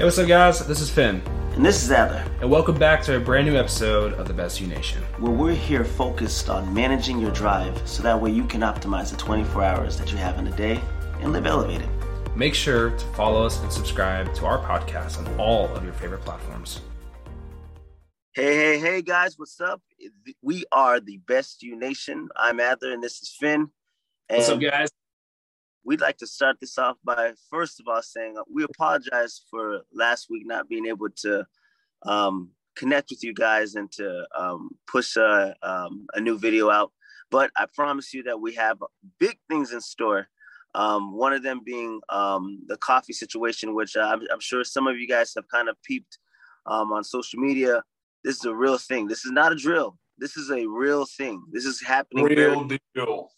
Hey, what's up, guys? This is Finn, And this is Adler, and welcome back to a brand new episode of the Best You Nation. where we're here focused on managing your drive so that way you can optimize the 24 hours that you have in a day and live elevated. Make sure to follow us and subscribe to our podcast on all of your favorite platforms. Hey, hey, hey, guys, what's up? We are the Best You Nation. I'm Adler, and this is Finn. And What's up, guys? We'd like to start this off by first of all saying uh, we apologize for last week not being able to um, connect with you guys and to um, push a, um, a new video out. But I promise you that we have big things in store. Um, one of them being um, the coffee situation, which uh, I'm, I'm sure some of you guys have kind of peeped um, on social media. This is a real thing. This is not a drill. This is a real thing. This is happening. very- Real deal.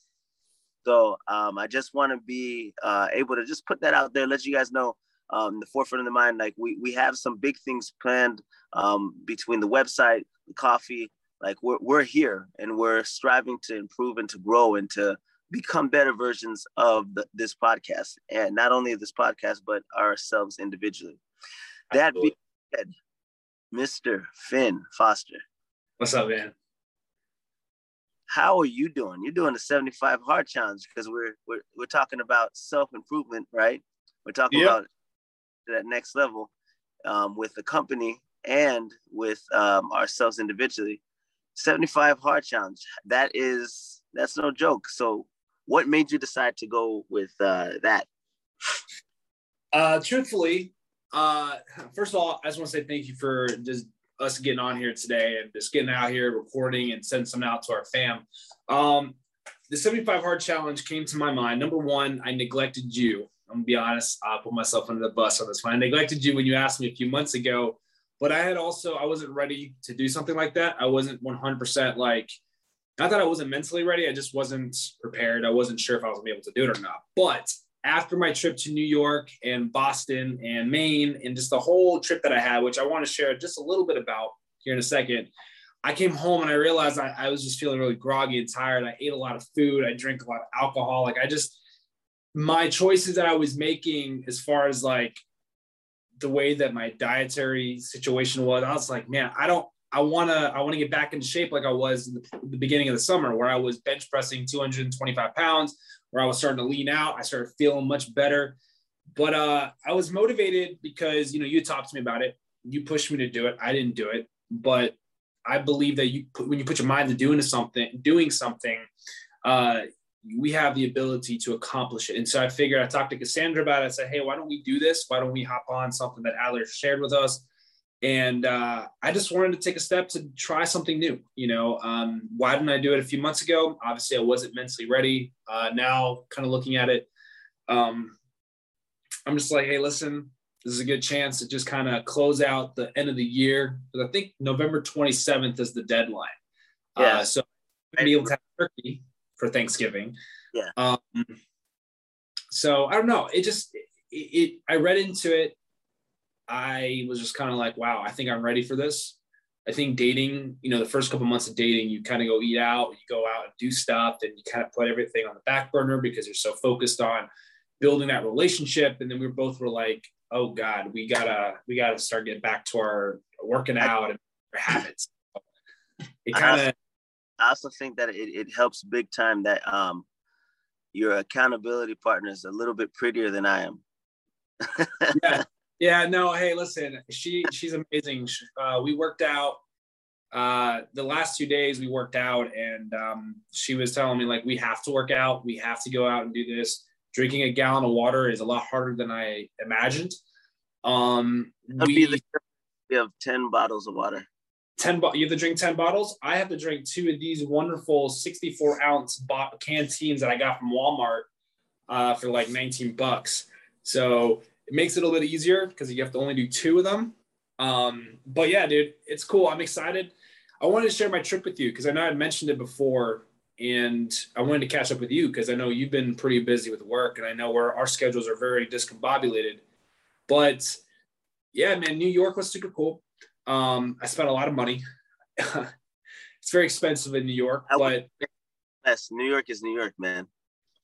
So um, I just want to be uh, able to just put that out there, let you guys know um, the forefront of the mind. Like we we have some big things planned um, between the website, the coffee. Like we're we're here and we're striving to improve and to grow and to become better versions of the, this podcast, and not only this podcast but ourselves individually. That being said, Mr. Finn Foster, What's up, man? How are you doing? You're doing the 75 hard challenge because we're we're we're talking about self improvement, right? We're talking Yep. about that next level um, with the company and with um, ourselves individually. 75 hard challenge. That is that's no joke. So, what made you decide to go with uh, that? Uh, truthfully, uh, first of all, I just want to say thank you for just us getting on here today and just getting out here, recording, and sending something out to our fam. Um, the 75 hard challenge came to my mind. Number one, I neglected you. I'm gonna be honest. I'll put myself under the bus on this one. I neglected you when you asked me a few months ago, but I had also I wasn't ready to do something like that. I wasn't 100% like. Not that I wasn't mentally ready. I just wasn't prepared. I wasn't sure if I was gonna be able to do it or not. But after my trip to New York and Boston and Maine and just the whole trip that I had, which I want to share just a little bit about here in a second, I came home and I realized I, I was just feeling really groggy and tired. I ate a lot of food. I drank a lot of alcohol. Like I just, my choices that I was making as far as like the way that my dietary situation was, I was like, man, I don't, I want to, I want to get back into shape like I was in the, the beginning of the summer where I was bench pressing 225 pounds, where I was starting to lean out. I started feeling much better. But uh, I was motivated because, you know, you talked to me about it. You pushed me to do it. I didn't do it. But I believe that you put, when you put your mind to doing something, doing something, uh, we have the ability to accomplish it. And so I figured I talked to Cassandra about it. I said, hey, why don't we do this? Why don't we hop on something that Adler shared with us? And uh, I just wanted to take a step to try something new. You know, um, why didn't I do it a few months ago? Obviously, I wasn't mentally ready. Uh, now, kind of looking at it, um, I'm just like, hey, listen, this is a good chance to just kind of close out the end of the year. Because I think November 27th is the deadline. Yeah. Uh, so be able to have turkey for Thanksgiving. Yeah. Um, so I don't know. It just it, it I read into it. I was just kind of like, wow, I think I'm ready for this. I think dating, you know, the first couple months of dating, you kind of go eat out, you go out and do stuff, and you kind of put everything on the back burner because you're so focused on building that relationship. And then we both were like, oh God, we gotta we gotta start getting back to our working out and our habits. It kind of I also think that it, it helps big time that um, your accountability partner is a little bit prettier than I am. yeah, yeah. No, hey, listen, she she's amazing. Uh, we worked out uh, the last two days. We worked out, and um, she was telling me like we have to work out. We have to go out and do this. Drinking a gallon of water is a lot harder than I imagined. Um, be we the we have 10 bottles of water. 10 bo- you have to drink 10 bottles i have to drink two of these wonderful 64 ounce bot- canteens that i got from walmart uh, for like 19 bucks so it makes it a little bit easier because you have to only do two of them. Um, but yeah dude it's cool. I'm excited. I wanted to share my trip with you because i know i mentioned it before and i wanted to catch up with you because i know you've been pretty busy with work and i know where our schedules are very discombobulated. But yeah man new york was super cool. Um, I spent a lot of money. it's very expensive in New York, but Yes, New York is New York, man.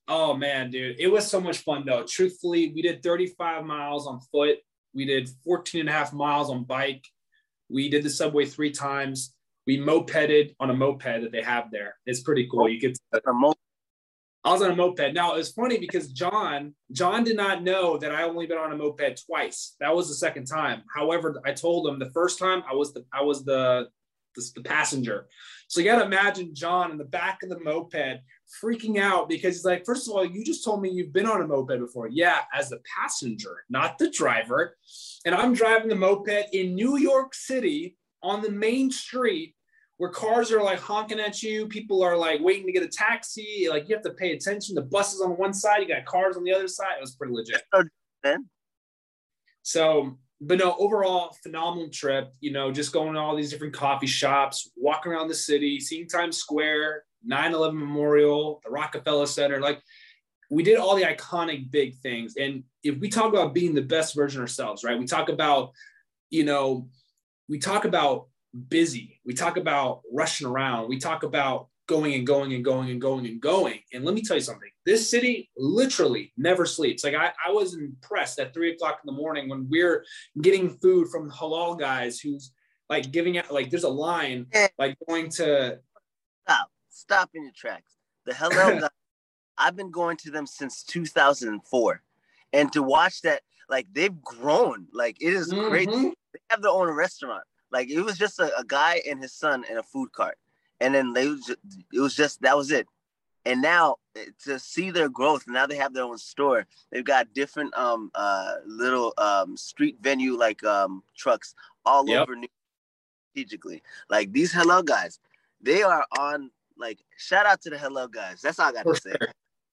Oh man, dude, it was so much fun though. Truthfully, we did 35 miles on foot. We did 14 and a half miles on bike. We did the subway three times. We mopeded on a moped that they have there. It's pretty cool. You get A I was on a moped. Now it was funny because John, John did not know that I only been on a moped twice. That was the second time. However, I told him the first time I was the I was the the, the passenger. So you got to imagine John in the back of the moped freaking out because he's like, first of all, you just told me you've been on a moped before. Yeah, as the passenger, not the driver. And I'm driving the moped in New York City on the main street where cars are like honking at you. People are like waiting to get a taxi. Like you have to pay attention. The buses on one side, you got cars on the other side. It was pretty legit. So, but no, overall, phenomenal trip. You know, just going to all these different coffee shops, walking around the city, seeing Times Square, 9 11 Memorial, the Rockefeller Center. Like, we did all the iconic big things. And if we talk about being the best version ourselves, right? We talk about, you know, we talk about busy. We talk about rushing around. We talk about going and going and going and going and going. And let me tell you something this city literally never sleeps. Like, I, I was impressed at three o'clock in the morning when we're getting food from halal guys who's like giving out, like, there's a line, like going to. Stop. In your tracks. The halal guys, I've been going to them since 2004. And to watch that, like, they've grown. Like, it is great. Mhm. They have their own restaurant. Like, it was just a, a guy and his son in a food cart. And then they was just, it was just, that was it. And now eh, to see their growth, now they have their own store. They've got different um uh little um street venue like um trucks all Yep. over New strategically. Like these halal guys, they are on like shout out to the halal guys. That's all I gotta say.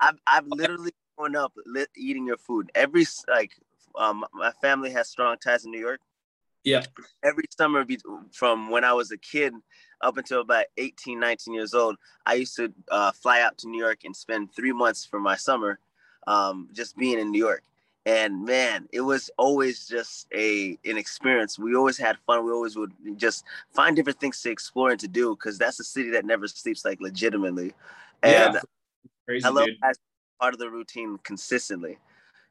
I've I've literally grown up li- eating your food. Every like um my family has strong ties in New York. Yeah. Every summer be- from when I was a kid up until about 18, 19 years old, I used to uh, fly out to New York and spend three months for my summer um, just being in New York. And man, it was always just a an experience. We always had fun. We always would just find different things to explore and to do because that's a city that never sleeps, like legitimately. And yeah. Crazy, hello dude. guys part of the routine consistently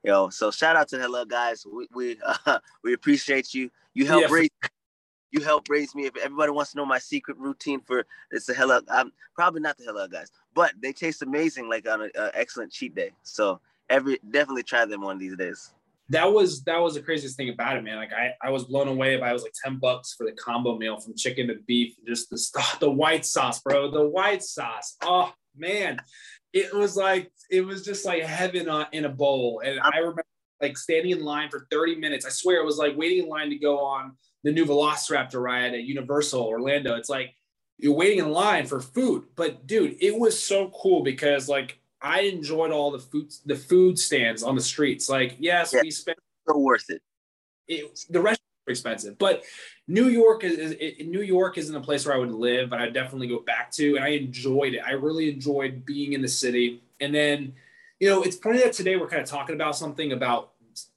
you know so shout out to halal guys we we, uh, we appreciate you you help Yeah, raise you help raise me if everybody wants to know my secret routine for it's the hello i'm probably not the halal guys but they taste amazing like on an excellent cheat day so every definitely try them one of these days that was that was the craziest thing about it, man. Like I, I was blown away by it was like 10 bucks for the combo meal from chicken to beef, just the stuff, the white sauce, bro. The white sauce. Oh man. It was like it was just like heaven on, in a bowl. And I remember like standing in line for 30 minutes. I swear it was like waiting in line to go on the new Velociraptor ride at Universal Orlando. It's like you're waiting in line for food. But dude, it was so cool because like I enjoyed all the food the food stands on the streets. Like, yes, Yeah. we spent so worth it it, the rest are expensive, but New York is, is it, New York isn't a place where I would live, but I definitely go back to, and I enjoyed it. I really enjoyed being in the city. And then, you know, it's funny that today we're kind of talking about something about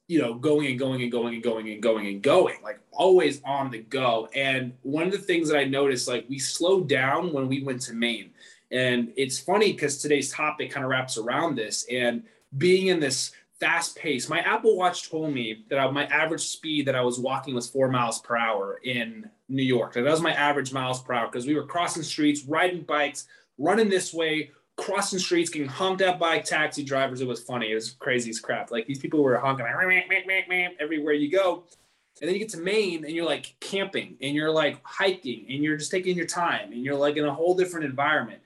you know going and going and going and going and going and going, like always on the go. And one of the things that I noticed, like we slowed down when we went to Maine, and it's funny because today's topic kind of wraps around this and being in this fast pace. My Apple Watch told me that my average speed that I was walking was four miles per hour in New York. That was my average miles per hour because we were crossing streets, riding bikes, running this way, crossing streets, getting honked at by taxi drivers. It was funny. It was crazy as crap. Like these people were honking like, everywhere you go. And then you get to Maine and you're like camping and you're like hiking and you're just taking your time and you're like in a whole different environment.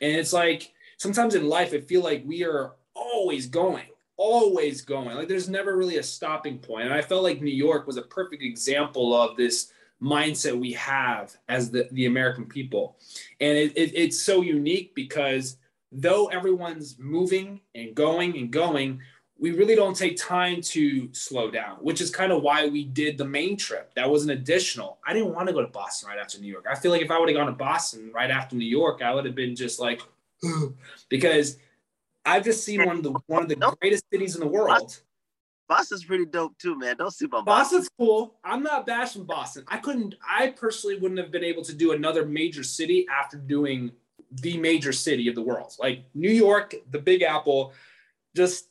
And it's like sometimes in life, I feel like we are always going, always going. Like there's never really a stopping point. And I felt like New York was a perfect example of this mindset we have as the, the American people. And it, it, it's so unique because though everyone's moving and going and going, we really don't take time to slow down, which is kind of why we did the Maine trip. That was an additional. I didn't want to go to Boston right after New York. I feel like if I would have gone to Boston right after New York, I would have been just like, because I've just seen one of the one of the greatest cities in the world. boston's pretty dope too man don't sleep on boston Boston's cool. I'm not bashing Boston. I couldn't. I personally wouldn't have been able to do another major city after doing the major city of the world, like New York, the Big Apple. Just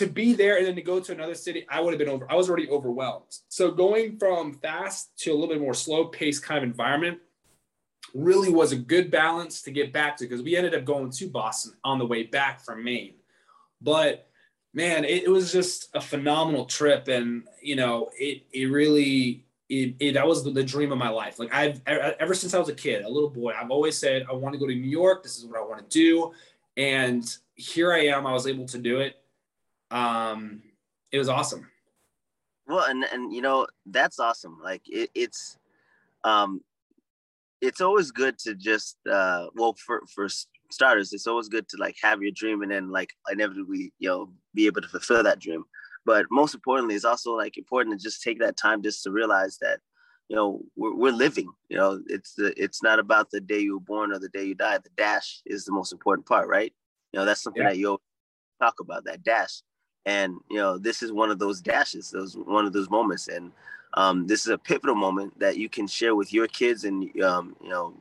to be there and then to go to another city, I would have been over. I was already overwhelmed. So going from fast to a little bit more slow paced kind of environment really was a good balance to get back to because we ended up going to Boston on the way back from Maine. But man, it, it was just a phenomenal trip, and you know, it it really it, it, that was the, the, dream of my life. Like I've ever since I was a kid, a little boy, I've always said I want to go to New York. This is what I want to do, and here I am. I was able to do it. Um, it was awesome. Well, and and you know that's awesome. Like it, it's, um, it's always good to just uh, well for for starters, it's always good to like have your dream and then like inevitably you know be able to fulfill that dream but most importantly it's also like important to just take that time just to realize that you know we're, we're living you know it's the it's not about the day you were born or the day you died the dash is the most important part right you know that's something yeah. that you talk about that dash and you know this is one of those dashes those one of those moments and um, this is a pivotal moment that you can share with your kids and um, you know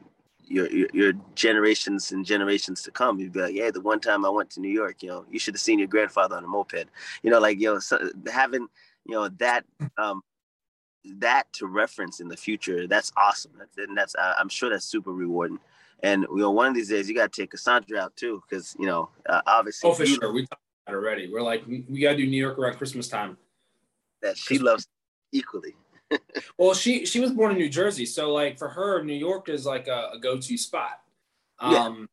your, your, your generations and generations to come. You'd be like, yeah, the one time I went to New York, you know, you should have seen your grandfather on a moped. You know, like you know, so having you know that um, that to reference in the future, that's awesome. That's, and that's I'm sure that's super rewarding. And you know, one of these days you got to take Cassandra out too, because you know, uh, obviously. Oh, for sure. We talked about it already. We're like, we got to do New York around Christmas time. That she loves equally well, she she was born in New Jersey, so like for her, New York is like a, a go-to spot. Um, yeah.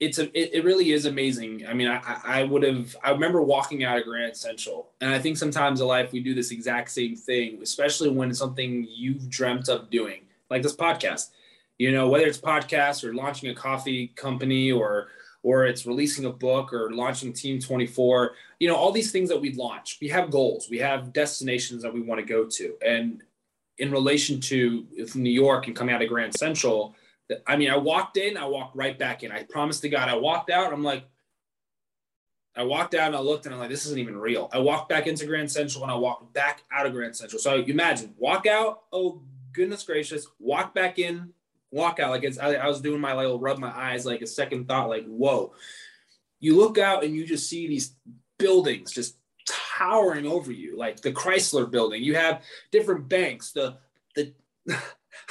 It's a it, it really is amazing. I mean, I I would have I remember walking out of Grand Central, and I think sometimes in life we do this exact same thing, especially when it's something you've dreamt of doing, like this podcast. You know, whether it's podcast or launching a coffee company or or it's releasing a book or launching Team 24, you know, all these things that we launch, we have goals, we have destinations that we want to go to. And in relation to New York and coming out of Grand Central, I mean, I walked in, I walked right back in. I promised to God, I walked out. I'm like, I walked out and I looked and I'm like, this isn't even real. I walked back into Grand Central and I walked back out of Grand Central. So imagine walk out. Oh goodness gracious. Walk back in, walk out. Like it's, I, I was doing my little rub my eyes, like a second thought, like, whoa, you look out and you just see these buildings just towering over you, like the Chrysler building. You have different banks, the the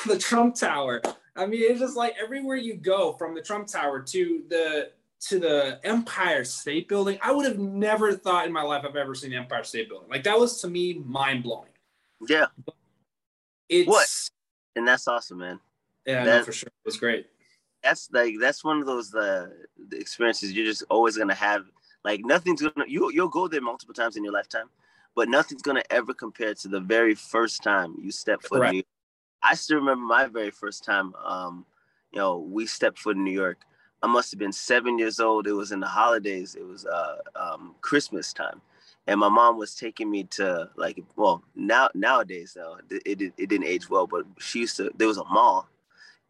the Trump Tower. I mean, it's just like everywhere you go, from the Trump Tower to the to the Empire State Building. I would have never thought in my life I've ever seen the Empire State Building. Like that was to me mind blowing. Yeah. It's what, and that's awesome, man. Yeah, that, no, for sure, it was great. That's like that's one of those uh, the experiences you're just always gonna have like nothing's gonna you you'll go there multiple times in your lifetime, but nothing's gonna ever compare to the very first time you step foot in New York. I still remember my very first time. Um, you know, we stepped foot in New York. I must have been seven years old. It was in the holidays. It was uh, um, Christmas time, and my mom was taking me to like well now nowadays though it, it, it didn't age well, but she used to. There was a mall,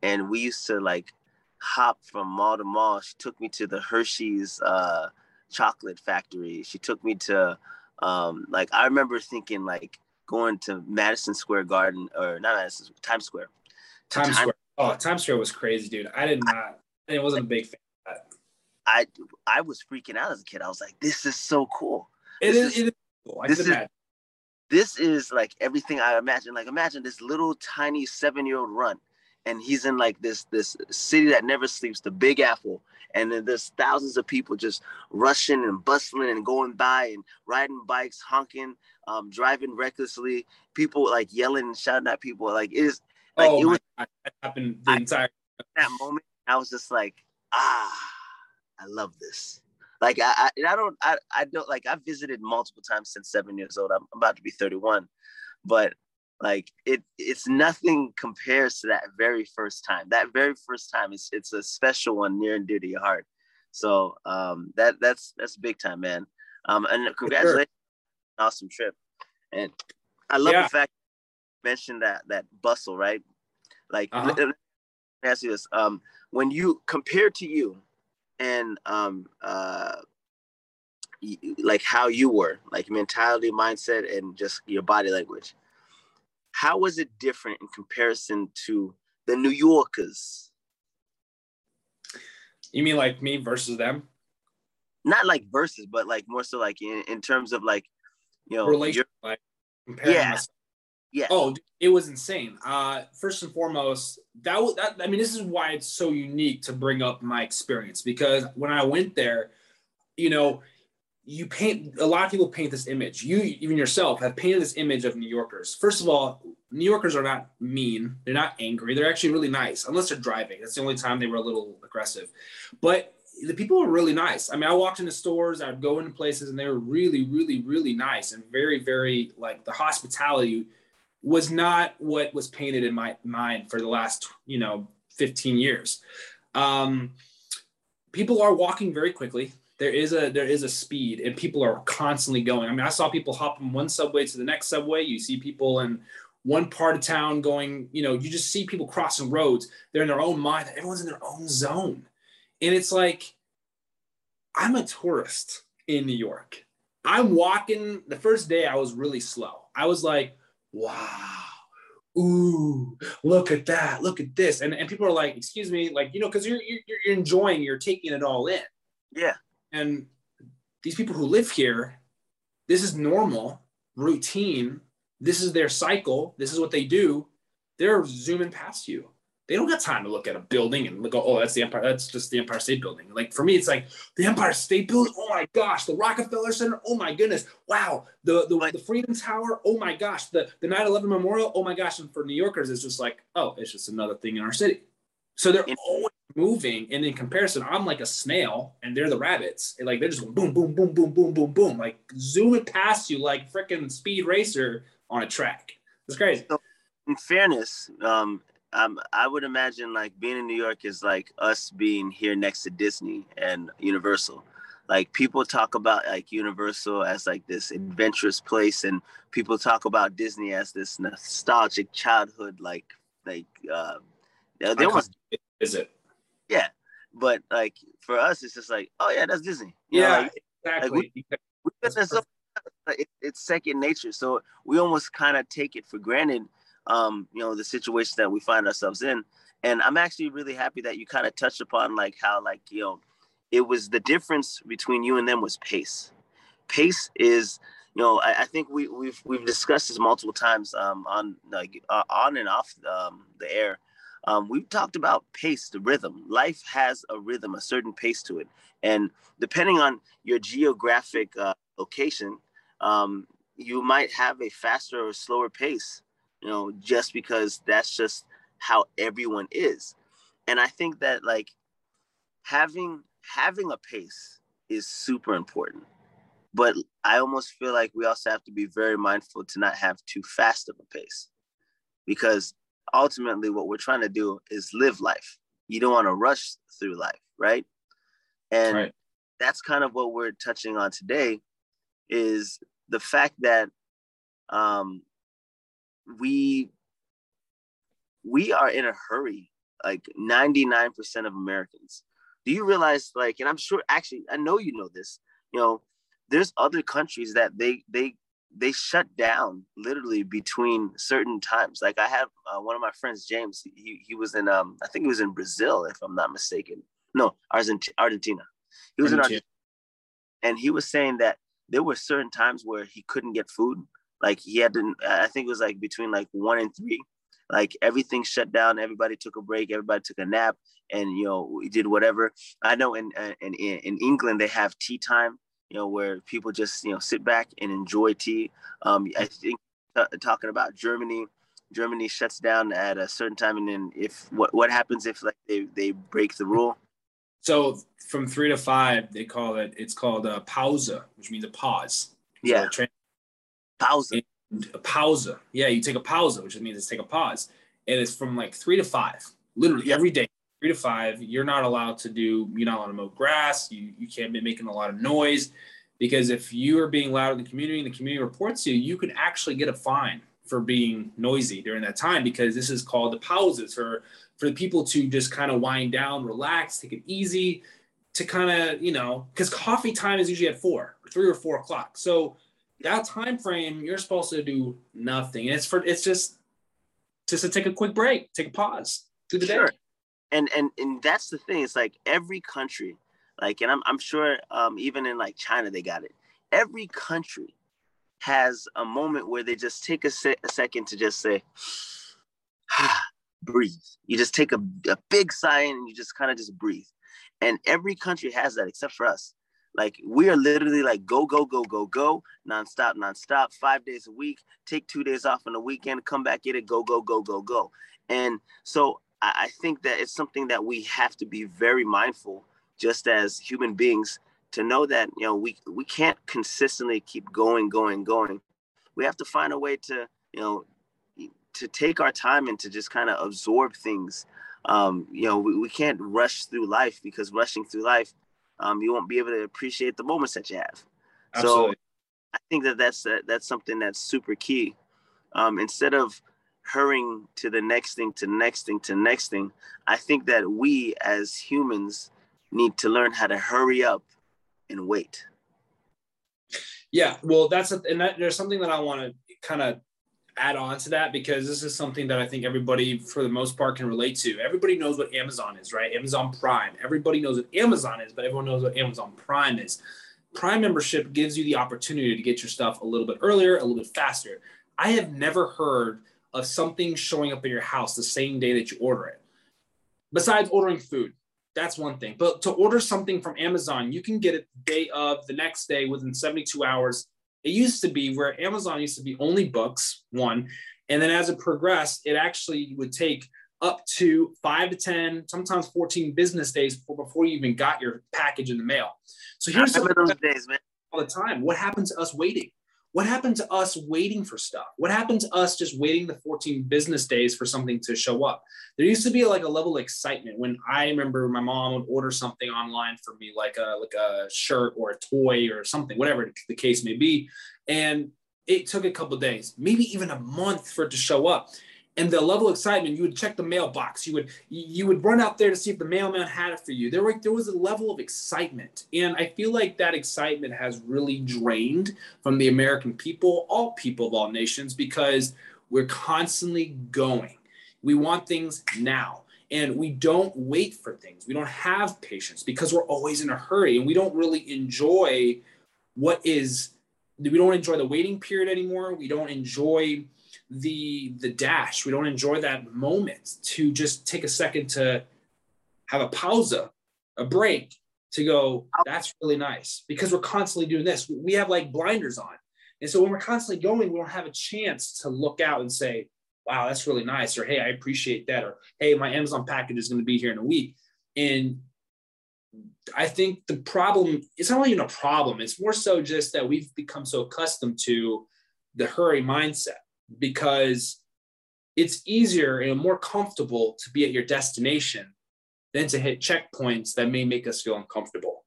and we used to like hop from mall to mall. She took me to the Hershey's uh, chocolate factory. She took me to um, like I remember thinking like going to Madison Square Garden or not Madison Times Square. Times Square. Oh, Times Square was crazy, dude. I did not. I, I wasn't a big fan. Of that. I I was freaking out as a kid. I was like, this is so cool. It is, is, it is cool. I this is, this is like everything I imagine. Like imagine this little tiny seven year old run, and he's in like this this city that never sleeps, the Big Apple, and then there's thousands of people just rushing and bustling and going by and riding bikes, honking, um, driving recklessly. People like yelling and shouting at people. Like it is like oh it was God, that happened the I, entire that moment. I was just like, ah, I love this. Like I, I, I don't, I, I don't like. I've visited multiple times since seven years old. I'm about to be 31, but like it it's nothing compares to that very first time that very first time it's it's a special one near and dear to your heart so um that that's that's big time man um and congratulations sure. awesome trip and i love yeah. the fact you mentioned that that bustle right like uh-huh. let, let me ask you this um when you compare to you and um uh like how you were like mentality mindset and just your body language how was it different in comparison to the New Yorkers? You mean like me versus them? not like versus, but like more so like in, in terms of like, you know, relation, like Yeah. myself. yeah, Oh, it was insane. Uh, first and foremost, that was that. I mean, this is why it's so unique to bring up my experience because when I went there, you know, you paint a lot of people paint this image. You even yourself have painted this image of New Yorkers. First of all, New Yorkers are not mean. They're not angry. They're actually really nice, unless they're driving. That's the only time they were a little aggressive. But the people were really nice. I mean, I walked into stores, I'd go into places, and they were really, really, really nice and very, very like the hospitality was not what was painted in my mind for the last, you know, 15 years. Um, people are walking very quickly. There is a there is a speed, and people are constantly going. I mean, I saw people hop from one subway to the next subway. You see people in one part of town going. You know, you just see people crossing roads. They're in their own mind. Everyone's in their own zone, and it's like I'm a tourist in New York. I'm walking. The first day, I was really slow. I was like, wow ooh look at that look at this and, and people are like excuse me like you know because you're, you're you're enjoying you're taking it all in yeah, and these people who live here this is normal routine. This is their cycle. This is what they do. They're zooming past you. They don't got time to look at a building and look oh that's the empire that's just the empire state building. Like for me it's like the empire state building oh my gosh the rockefeller center oh my goodness wow. The the, the freedom tower oh my gosh. The the 9-11 memorial oh my gosh. And for new yorkers it's just like oh it's just another thing in our city so they're always moving and in comparison i'm like a snail and they're the rabbits. And like they're just going boom boom boom boom boom boom boom. Like zooming past you like freaking speed racer on a track. It's crazy. In fairness, um, um, I would imagine like being in New York is like us being here next to Disney and Universal. Like people talk about like Universal as like this adventurous place, and people talk about Disney as this nostalgic childhood, like like uh, they they almost is it yeah. But like for us, it's just like oh yeah, that's Disney. You know, yeah like, exactly we get that stuff, like, it, it's second nature. So we almost kind of take it for granted, um, you know, the situation that we find ourselves in. And I'm actually really happy that you kind of touched upon like how like you know, it was the difference between you and them was pace. Pace is, you know, I, I think we we've we've discussed this multiple times um, on like uh, on and off um, the air. Um, we've talked about pace, the rhythm. Life has a rhythm, a certain pace to it, and depending on your geographic uh, location, um, you might have a faster or slower pace, you know, just because that's just how everyone is. And I think that like having having a pace is super important. But I almost feel like we also have to be very mindful to not have too fast of a pace. Because ultimately what we're trying to do is live life. You don't want to rush through life, right? And Right. that's kind of what we're touching on today is the fact that um, we we are in a hurry like 99% of americans do you realize like and i'm sure actually i know you know this you know there's other countries that they they they shut down literally between certain times. Like i have uh, one of my friends james he, he was in um i think he was in brazil if i'm not mistaken. No Argent- argentina. He was in Argentina. argentina. and he was saying that there were certain times where he couldn't get food. Like he had to i think it was like between like one and three. Like everything shut down. Everybody took a break. Everybody took a nap and you know we did whatever. I know in in in england they have tea time you know where people just you know sit back and enjoy tea um i think uh, talking about germany germany shuts down at a certain time and then if what what happens if like they they break the rule So from three to five, they call it. It's called a pausa, which means a pause. yeah So pause a pausa. Yeah, you take a pausa, which means it's take a pause, and it's from like three to five, literally Yeah. every day. Three to five. You're not allowed to do. You're not allowed to mow grass. You you can't be making a lot of noise, because if you are being loud in the community and the community reports you, you can actually get a fine for being noisy during that time because this is called the pauses for for the people to just kind of wind down, relax, take it easy, to kind of you know because coffee time is usually at four, three or four o'clock. So that time frame you're supposed to do nothing. And it's for it's just just to take a quick break, take a pause through the Sure. day. And and and that's the thing it's like every country Like, and I'm I'm sure um, even in like China they got it. Every country has a moment where they just take a, se- a second to just say, breathe. You just take a, a big sigh and you just kind of just breathe. And every country has that except for us. Like we are literally like go, go, go, go, go, nonstop, nonstop, five days a week, take two days off on the weekend, come back, get it, go, go, go, go, go. And so I, think that it's something that we have to be very mindful, just as human beings, to know that you know we we can't consistently keep going, going, going. We have to find a way to, you know, to take our time and to just kind of absorb things. Um, you know, we, we can't rush through life because rushing through life, um, you won't be able to appreciate the moments that you have. Absolutely. So I think that that's uh, that's something that's super key. Um, instead of hurrying to the next thing, to next thing, to next thing, I think that we as humans need to learn how to hurry up and wait. Yeah, well, that's a, and that there's something that I want to kind of add on to that because this is something that I think everybody, for the most part, can relate to. Everybody knows what Amazon is, right? Amazon Prime. Everybody knows what Amazon is, but everyone knows what Amazon Prime is. Prime membership gives you the opportunity to get your stuff a little bit earlier, a little bit faster. I have never heard of something showing up at your house the same day that you order it. Besides ordering food, that's one thing. But to order something from Amazon, you can get it the day of, the next day, within 72 hours it used to be where Amazon used to be only books, one. And then as it progressed, it actually would take up to five to 10, sometimes 14 business days before, before you even got your package in the mail. So here's those days, man. All the time. What happened to us waiting? What happened to us waiting for stuff? What happened to us just waiting the 14 business days for something to show up? There used to be like a level of excitement when I remember my mom would order something online for me, like a like a shirt or a toy or something, whatever the case may be, and it took a couple days, maybe even a month for it to show up and the level of excitement you would check the mailbox. You would you would run out there to see if the mailman had it for you. There were there was a level of excitement and i feel like that excitement has really drained from the american people all people of all nations because we're constantly going. We want things now and we don't wait for things. We don't have patience because we're always in a hurry and we don't really enjoy what is we don't enjoy the waiting period anymore. We don't enjoy the the dash. We don't enjoy that moment to just take a second to have a pause, a break, to go, that's really nice because we're constantly doing this. We have like blinders on. And so when we're constantly going, we don't have a chance to look out and say, wow, that's really nice. Or, hey, I appreciate that. Or, hey, my Amazon package is going to be here in a week. And I think the problem, it's not even a problem. It's more so just that we've become so accustomed to the hurry mindset because it's easier and more comfortable to be at your destination than to hit checkpoints that may make us feel uncomfortable.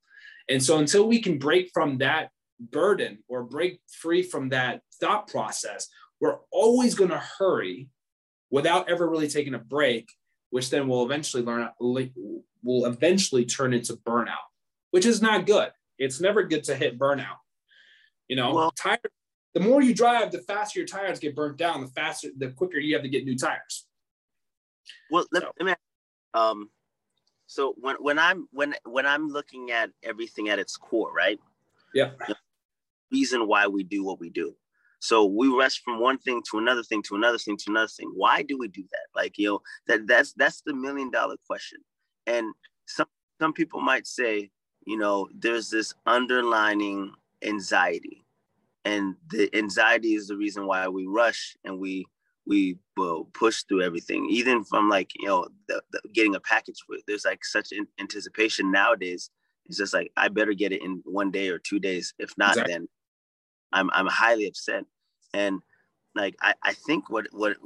And so until we can break from that burden or break free from that thought process, we're always going to hurry without ever really taking a break, which then will eventually learn will eventually turn into burnout, which is not good. It's never good to hit burnout. You know, well, tired the more you drive, the faster your tires get burnt down, the faster, the quicker you have to get new tires. Well, let, so. let me, um, so when, when I'm, when, when I'm looking at everything at its core, right? Yeah. The reason why we do what we do. So we rush from one thing to another thing to another thing to another thing. Why do we do that? Like, you know, that that's, that's the million dollar question. And some, some people might say, you know, there's this underlining anxiety and the anxiety is the reason why we rush and we we will push through everything. Even from like you know the, the getting a package there's like such an anticipation nowadays. It's just like i better get it in one day or two days. If not exactly. then i'm i'm highly upset. And like I, I think what what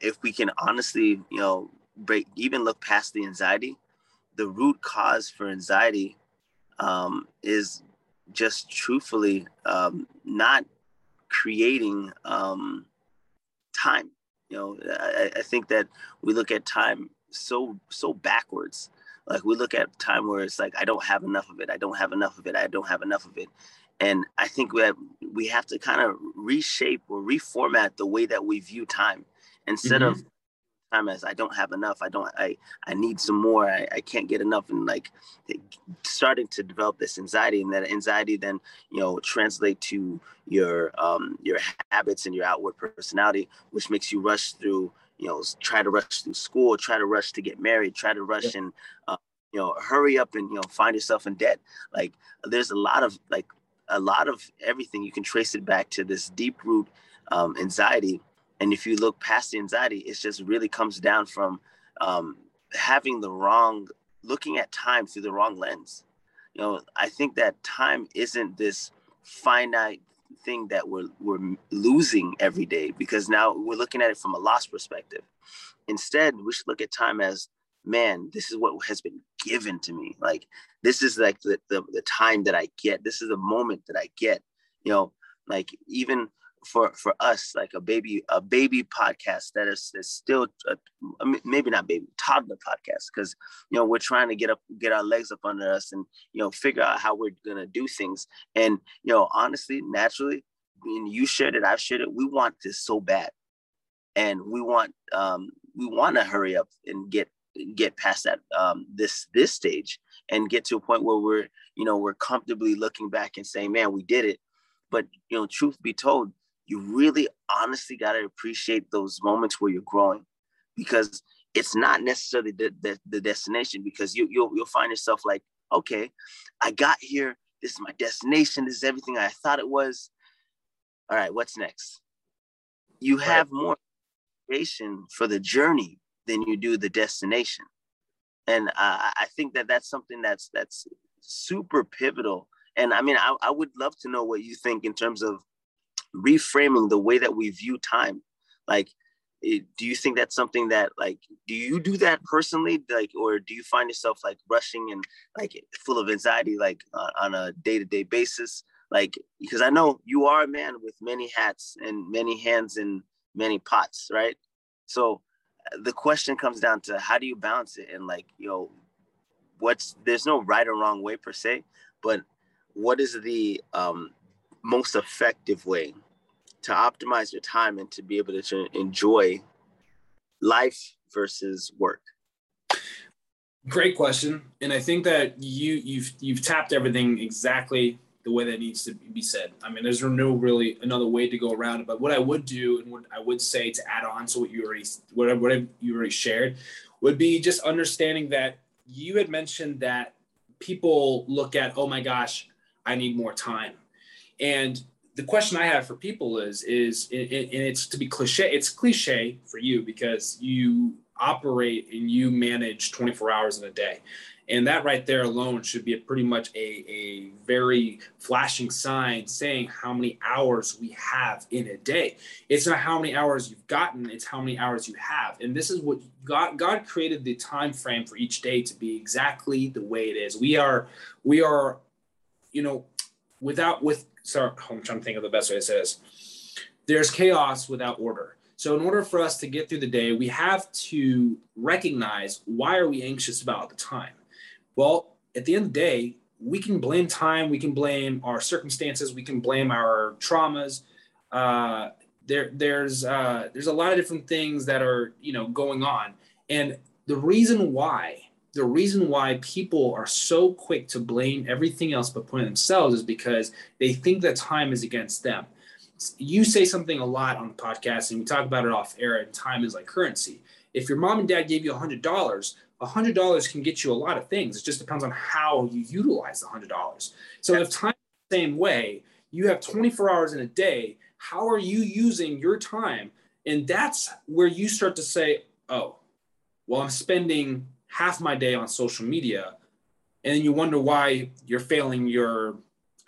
if we can honestly you know break even look past the anxiety the root cause for anxiety um, is just truthfully um, not creating um, time. You know, I, I, think that we look at time so so backwards. Like we look at time where it's like I don't have enough of it. I don't have enough of it. I don't have enough of it. And I think we have we have to kind of reshape or reformat the way that we view time instead mm-hmm. of time as I don't have enough. I don't. I I need some more. I, I can't get enough, and like starting to develop this anxiety, and that anxiety then you know translate to your um your habits and your outward personality, which makes you rush through. You know, try to rush through school, try to rush to get married, try to rush and uh, you know hurry up and you know find yourself in debt. Like there's a lot of like a lot of everything you can trace it back to this deep root um, anxiety and if you look past the anxiety, it just really comes down from um, having the wrong, looking at time through the wrong lens. You know, I think that time isn't this finite thing that we're we're losing every day because now we're looking at it from a loss perspective. Instead, we should look at time as man, this is what has been given to me. Like this is like the, the, the time that I get. This is the moment that I get. You know, like even for for us like a baby a baby podcast that is, is still a, maybe not baby toddler podcast because you know we're trying to get up get our legs up under us and you know figure out how we're gonna do things. And you know honestly naturally when you shared it i've shared it we want this so bad. And we want um we want to hurry up and get get past that um this this stage and get to a point where we're you know we're comfortably looking back and saying man we did it. But you know truth be told you really honestly got to appreciate those moments where you're growing because it's not necessarily the, the, the destination because you, you'll, you'll find yourself like, okay, I got here. This is my destination. This is everything I thought it was. All right, what's next? You have right. more appreciation for the journey than you do the destination. And uh, I think that that's something that's that's super pivotal. And I mean, I, I would love to know what you think in terms of reframing the way that we view time. Like it, do you think that's something that like do you do that personally? Like or do you find yourself like rushing and like full of anxiety like uh, on a day-to-day basis? Like because i know you are a man with many hats and many hands and many pots right? So the question comes down to how do you balance it? And like you know what's there's no right or wrong way per se but what is the um most effective way to optimize your time and to be able to enjoy life versus work? Great question, and I think that you you've you've tapped everything exactly the way that needs to be said. I mean, there's no really another way to go around it. But what I would do and what I would say to add on to what you already whatever, whatever you already shared would be just understanding that you had mentioned that people look at, oh my gosh, I need more time. And the question I have for people is, is, and it's to be cliche, it's cliche for you because you operate and you manage 24 hours in a day. And that right there alone should be a pretty much a, a very flashing sign saying how many hours we have in a day. It's not how many hours you've gotten, it's how many hours you have. And this is what God God created the time frame for each day to be exactly the way it is. We are we are, you know, without with sorry, I'm trying to think of the best way to say this. There's chaos without order. So in order for us to get through the day, we have to recognize why are we anxious about the time? Well, at the end of the day, we can blame time, we can blame our circumstances, we can blame our traumas. Uh, there, there's uh, there's a lot of different things that are you know going on, and the reason why the reason why people are so quick to blame everything else but point themselves is because they think that time is against them. You say something a lot on the podcast, and we talk about it off air, and time is like currency. If your mom and dad gave you $100, $100 can get you a lot of things. It just depends on how you utilize the $100. So if time is the same way, you have 24 hours in a day, how are you using your time? And that's where you start to say, oh, well, I'm spending half my day on social media and then you wonder why you're failing your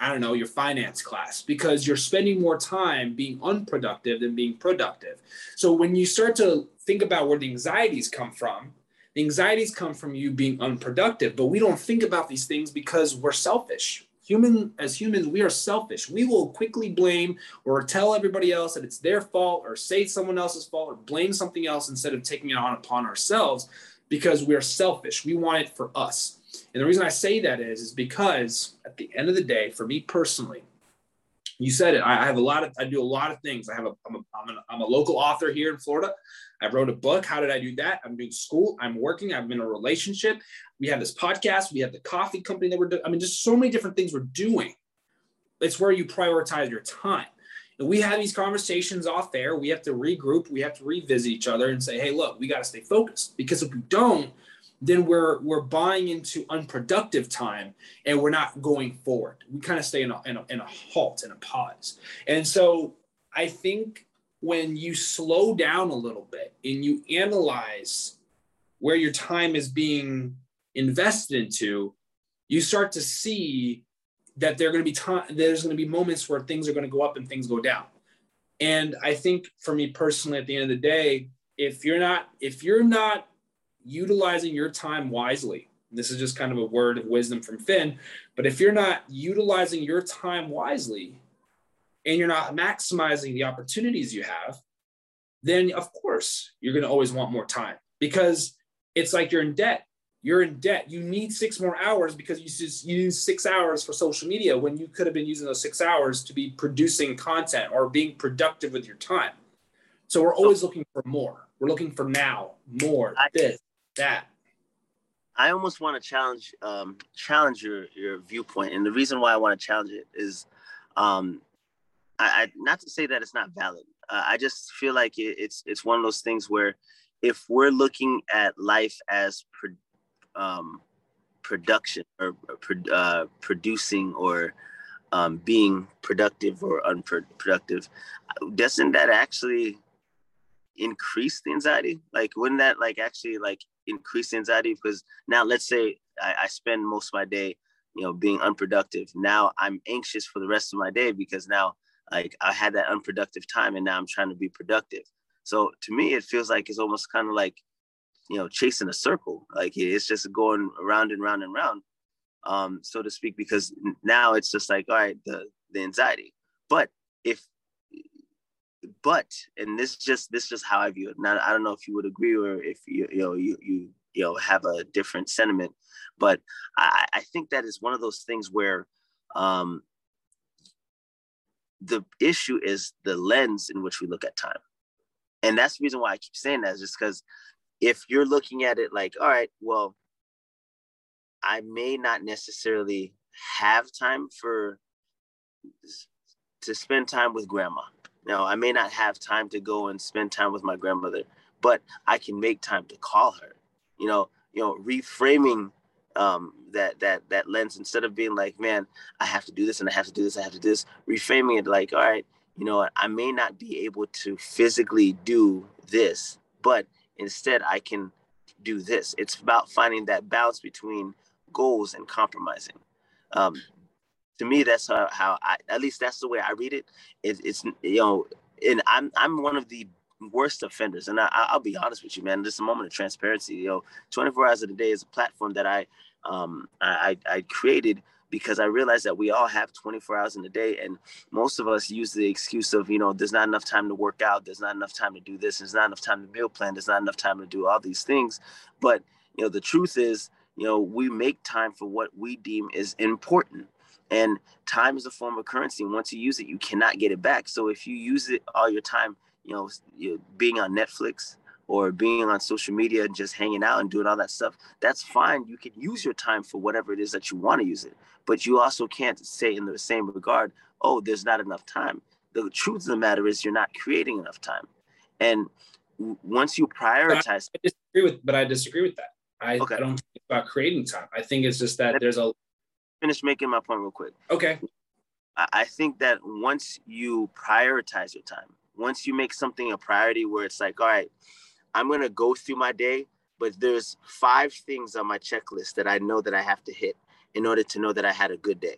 i don't know your finance class because you're spending more time being unproductive than being productive. So when you start to think about where the anxieties come from the anxieties come from you being unproductive but we don't think about these things because we're selfish. Human as humans we are selfish. We will quickly blame or tell everybody else that it's their fault or say someone else's fault or blame something else instead of taking it on upon ourselves because we're selfish. We want it for us. And the reason I say that is, is because at the end of the day, for me personally, you said it. I, have a lot of, I do a lot of things. I have a, I'm a, I'm a, I'm a local author here in Florida. I wrote a book. How did I do that? I'm doing school. I'm working. I'm in a relationship. We have this podcast. We have the coffee company that we're doing. I mean, just so many different things we're doing. It's where you prioritize your time. And we have these conversations off air. We have to regroup. We have to revisit each other and say, hey, look, we got to stay focused because if we don't, then we're we're buying into unproductive time and we're not going forward. We kind of stay in a, in a, in a halt, in a pause. And so I think when you slow down a little bit and you analyze where your time is being invested into, you start to see that there are going to be time there's going to be moments where things are going to go up and things go down. And I think for me personally at the end of the day, if you're not if you're not utilizing your time wisely. This is just kind of a word of wisdom from Finn. But if you're not utilizing your time wisely and you're not maximizing the opportunities you have, then of course you're going to always want more time because it's like you're in debt. You're in debt. You need six more hours because you just use six hours for social media when you could have been using those six hours to be producing content or being productive with your time. So we're always looking for more. We're looking for now, more, this, that. I almost want to challenge um, challenge your your viewpoint, and the reason why I want to challenge it is, um, I, I not to say that it's not valid. Uh, I just feel like it, it's it's one of those things where if we're looking at life as um, production or uh, producing or um, being productive or unproductive, doesn't that actually increase the anxiety? Like, wouldn't that like actually like increase the anxiety? Because now let's say I, I spend most of my day you know being unproductive. Now i'm anxious for the rest of my day because now like i had that unproductive time and now i'm trying to be productive. So to me it feels like it's almost kind of like you know chasing a circle. Like it's just going around and round and round um so to speak because now it's just like all right the the anxiety. But if but and this just this is just how I view it. Now I don't know if you would agree or if you you know you you you know have a different sentiment, but I, I think that is one of those things where um, the issue is the lens in which we look at time, and that's the reason why I keep saying that is just because if you're looking at it like all right, well, I may not necessarily have time for to spend time with grandma now, I may not have time to go and spend time with my grandmother, but I can make time to call her. You know, you know, reframing um, that that that lens instead of being like, man, I have to do this and I have to do this, I have to do this. Reframing it like, all right, you know, I may not be able to physically do this, but instead I can do this. It's about finding that balance between goals and compromising. Um, to me, that's how, how I, at least that's the way I read it. it. It's, you know, and I'm, I'm one of the worst offenders. And I, will be honest with you, man, just a moment of transparency, you know, 24 hours of the day is a platform that I, um, I, I created because I realized that we all have 24 hours in a day, and most of us use the excuse of, you know, there's not enough time to work out, there's not enough time to do this, there's not enough time to meal plan, there's not enough time to do all these things. But you know, the truth is, you know, we make time for what we deem is important. And time is a form of currency. And once you use it, you cannot get it back. So if you use it all your time, you know, being on Netflix or being on social media and just hanging out and doing all that stuff, that's fine. You can use your time for whatever it is that you want to use it. But you also can't say in the same regard, oh, there's not enough time. The truth of the matter is you're not creating enough time. And once you prioritize I disagree with but I disagree with that. I, okay. I don't think about creating time. I think it's just that there's a finish making my point real quick. Okay. I think that once you prioritize your time, once you make something a priority where it's like, all right, I'm gonna go through my day, but there's five things on my checklist that I know that I have to hit in order to know that I had a good day.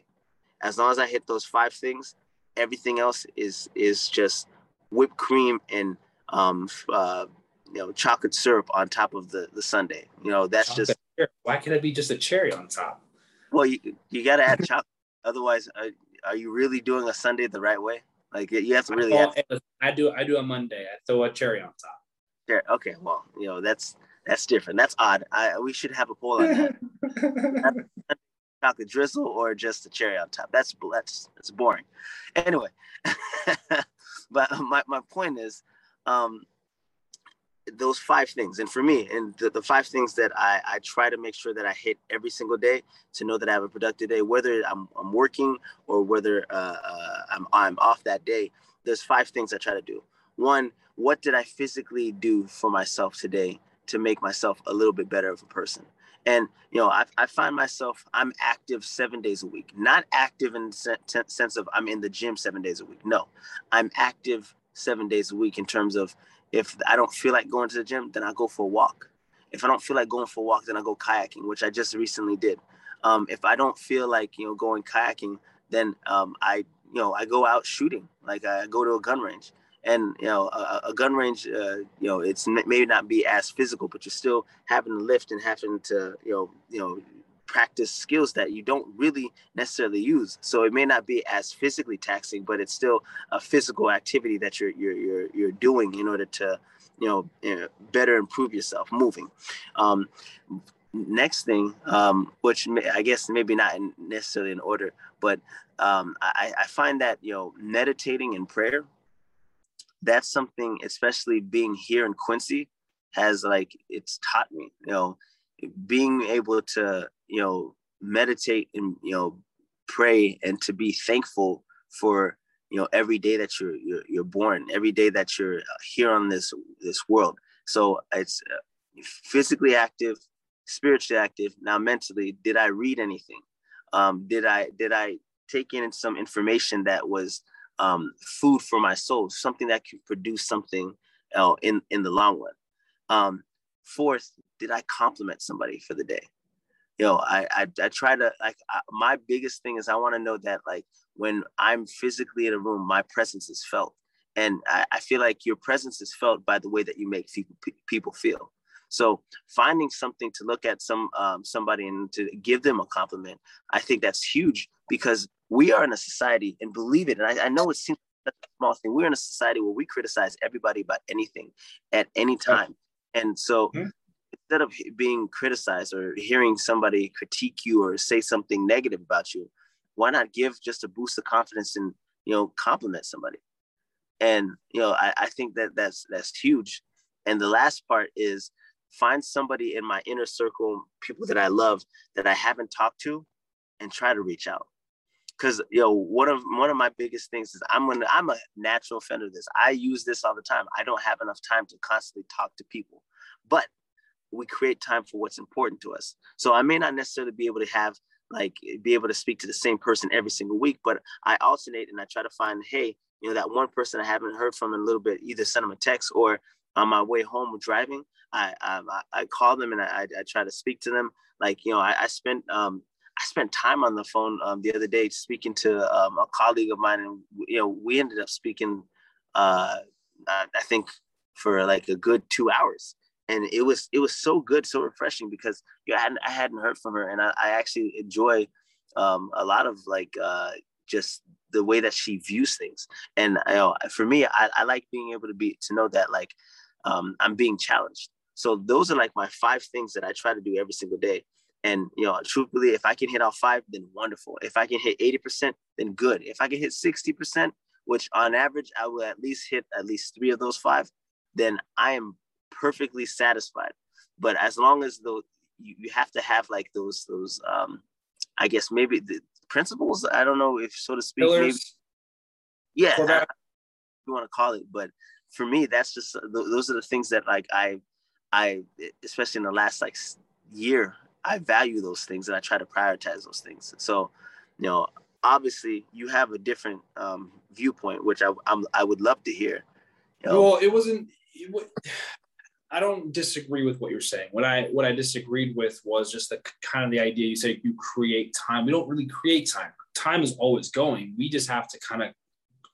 As long as I hit those five things, everything else is is just whipped cream and um, uh, you know chocolate syrup on top of the the sundae. You know that's chocolate just why can't it be just a cherry on top? Well, you, you got to add chocolate. Otherwise, are, are you really doing a Sunday the right way? Like you have to really. I, add... I do. I do a Monday. I throw a cherry on top. Okay. Well, you know that's that's different. That's odd. I we should have a poll on that. chocolate drizzle or just a cherry on top. That's that's that's boring. Anyway, but my, my point is, um, those five things, and for me, and the, the five things that I, I try to make sure that I hit every single day to know that I have a productive day, whether I'm, I'm working or whether uh, uh, I'm I'm off that day. There's five things I try to do. One, what did I physically do for myself today to make myself a little bit better of a person? And you know, I, I find myself I'm active seven days a week. Not active in the sense of I'm in the gym seven days a week. No, I'm active seven days a week in terms of if I don't feel like going to the gym, then I go for a walk. If I don't feel like going for a walk, then I go kayaking, which I just recently did. Um, if I don't feel like you know going kayaking, then um, I you know I go out shooting. Like I go to a gun range and you know a, a gun range uh, you know it's maybe not be as physical but you're still having to lift and having to you know you know practice skills that you don't really necessarily use. So it may not be as physically taxing but it's still a physical activity that you're you're you're, you're doing in order to you know, you know better improve yourself moving. Um, next thing um, which may, i guess maybe not necessarily in order but um, I, I find that you know meditating and prayer that's something, especially being here in Quincy, has like it's taught me, you know, being able to, you know, meditate and you know, pray and to be thankful for you know every day that you're you're, you're born, every day that you're here on this this world. So it's uh, physically active, spiritually active. Now mentally, did I read anything? Um, did I did I take in some information that was um, food for my soul, something that can produce something uh, in in the long run. Um, fourth, did I compliment somebody for the day? You know, I I, I try to like I, my biggest thing is I want to know that like when I'm physically in a room, my presence is felt, and I, I feel like your presence is felt by the way that you make people people feel. So finding something to look at some um, somebody and to give them a compliment, I think that's huge because we are in a society, and believe it, and I, I know it seems like a small thing. We're in a society where we criticize everybody about anything at any time, and so. Mm-hmm. Instead of being criticized or hearing somebody critique you or say something negative about you, why not give just a boost of confidence and you know compliment somebody? And you know, I, I think that that's that's huge. And the last part is find somebody in my inner circle, people that I love that I haven't talked to, and try to reach out because know one of one of my biggest things is I'm gonna I'm a natural offender of this. I use this all the time. I don't have enough time to constantly talk to people, but we create time for what's important to us. So I may not necessarily be able to have like be able to speak to the same person every single week, but I alternate and I try to find hey you know that one person I haven't heard from in a little bit, either send them a text or on my way home driving, I I, I call them and I, I try to speak to them. Like you know I, I spent um, I spent time on the phone um, the other day speaking to um, a colleague of mine, and you know, we ended up speaking. Uh, I think for like a good two hours, and it was it was so good, so refreshing because you know, I hadn't I hadn't heard from her, and I, I actually enjoy um, a lot of like uh, just the way that she views things. And you know, for me, I, I like being able to be to know that like um, I'm being challenged. So those are like my five things that I try to do every single day. And you know, truthfully, if I can hit all five, then wonderful. If I can hit 80%, then good. If I can hit 60%, which on average I will at least hit at least three of those five, then I am perfectly satisfied. But as long as the you, you have to have like those those um I guess maybe the principles, I don't know if so to speak, maybe yeah, you want to call it, but for me, that's just those are the things that like I I especially in the last like year I value those things and I try to prioritize those things. So, you know, obviously you have a different um, viewpoint, which I I'm, i would love to hear. You know? Well, it wasn't. It, I don't disagree with what you're saying. What I what I disagreed with was just the kind of the idea you say you create time. We don't really create time. Time is always going. We just have to kind of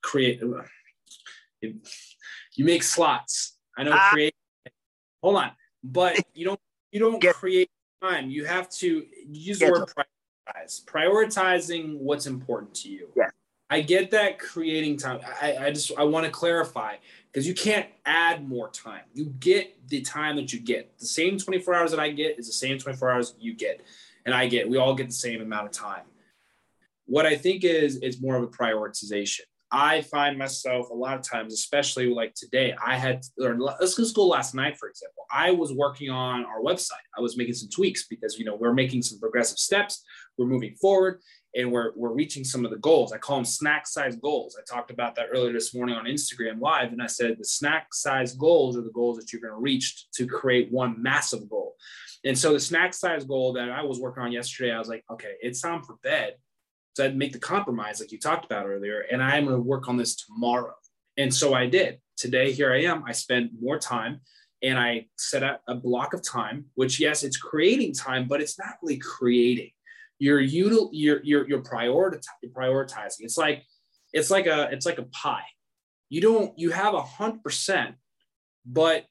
create. It, you make slots. I know ah. create. Hold on, but you don't you don't Get, create time. You have to use the word prioritize. Prioritizing what's important to you. Yeah. I get that creating time. I, I just I want to clarify because you can't add more time. You get the time that you get. The same 24 hours that I get is the same 24 hours you get. and I get we all get the same amount of time. What I think is is more of a prioritization. I find myself a lot of times, especially like today, I had, or let's go last night, for example. I was working on our website. I was making some tweaks because, you know, we're making some progressive steps. We're moving forward and we're, we're reaching some of the goals. I call them snack size goals. I talked about that earlier this morning on Instagram Live. And I said the snack size goals are the goals that you're going to reach to create one massive goal. And so the snack size goal that I was working on yesterday, I was like, okay, it's time for bed so I'd make the compromise like you talked about earlier, and I'm going to work on this tomorrow. And so I did. Today, here I am. I spent more time and I set out a block of time, which yes, it's creating time, but it's not really creating. You're util, you're you're you're. Prioritizing. It's like it's like a it's like a pie. You don't you have a hundred percent, but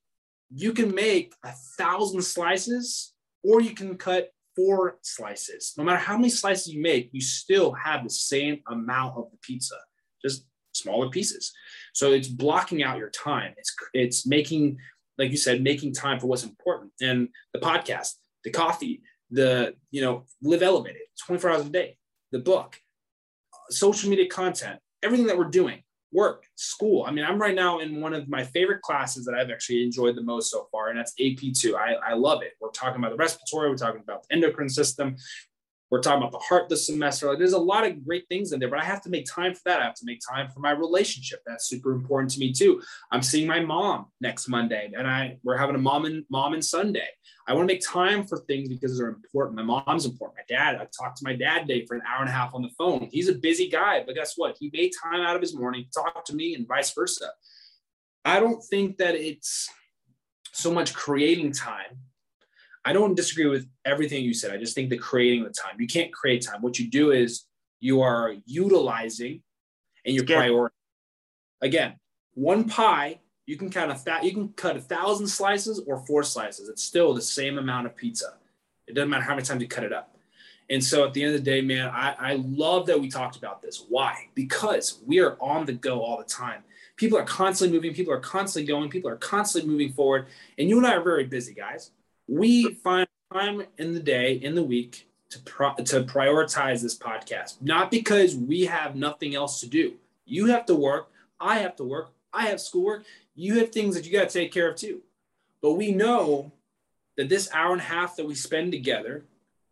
you can make a thousand slices, or you can cut four slices. No matter how many slices you make, you still have the same amount of the pizza, just smaller pieces. So it's blocking out your time. It's it's making, like you said, making time for what's important. And the podcast, the coffee, the you know, live elevated, 24 hours a day, the book, social media content, everything that we're doing work, school. I mean, I'm right now in one of my favorite classes that I've actually enjoyed the most so far, and that's AP2. I, I love it. We're talking about the respiratory, we're talking about the endocrine system, we're talking about the heart this semester. Like, there's a lot of great things in there, but I have to make time for that. I have to make time for my relationship. That's super important to me too. I'm seeing my mom next Monday, and I we're having a mom and mom and Sunday. I want to make time for things because they're important. My mom's important. My dad, I talked to my dad today for an hour and a half on the phone. He's a busy guy, but guess what? He made time out of his morning to talk to me and vice versa. I don't think that it's so much creating time I don't disagree with everything you said. I just think the creating the time. You can't create time. What you do is you are utilizing and you're prioritizing. Again, one pie, you can cut a th- you can cut a thousand slices or four slices. It's still the same amount of pizza. It doesn't matter how many times you cut it up. And so at the end of the day, man, I, I love that we talked about this. Why? Because we are on the go all the time. People are constantly moving, people are constantly going, people are constantly moving forward. And you and I are very busy, guys we find time in the day, in the week, to pro- to prioritize this podcast. Not because we have nothing else to do. You have to work. I have to work. I have schoolwork. You have things that you got to take care of too. But we know that this hour and a half that we spend together,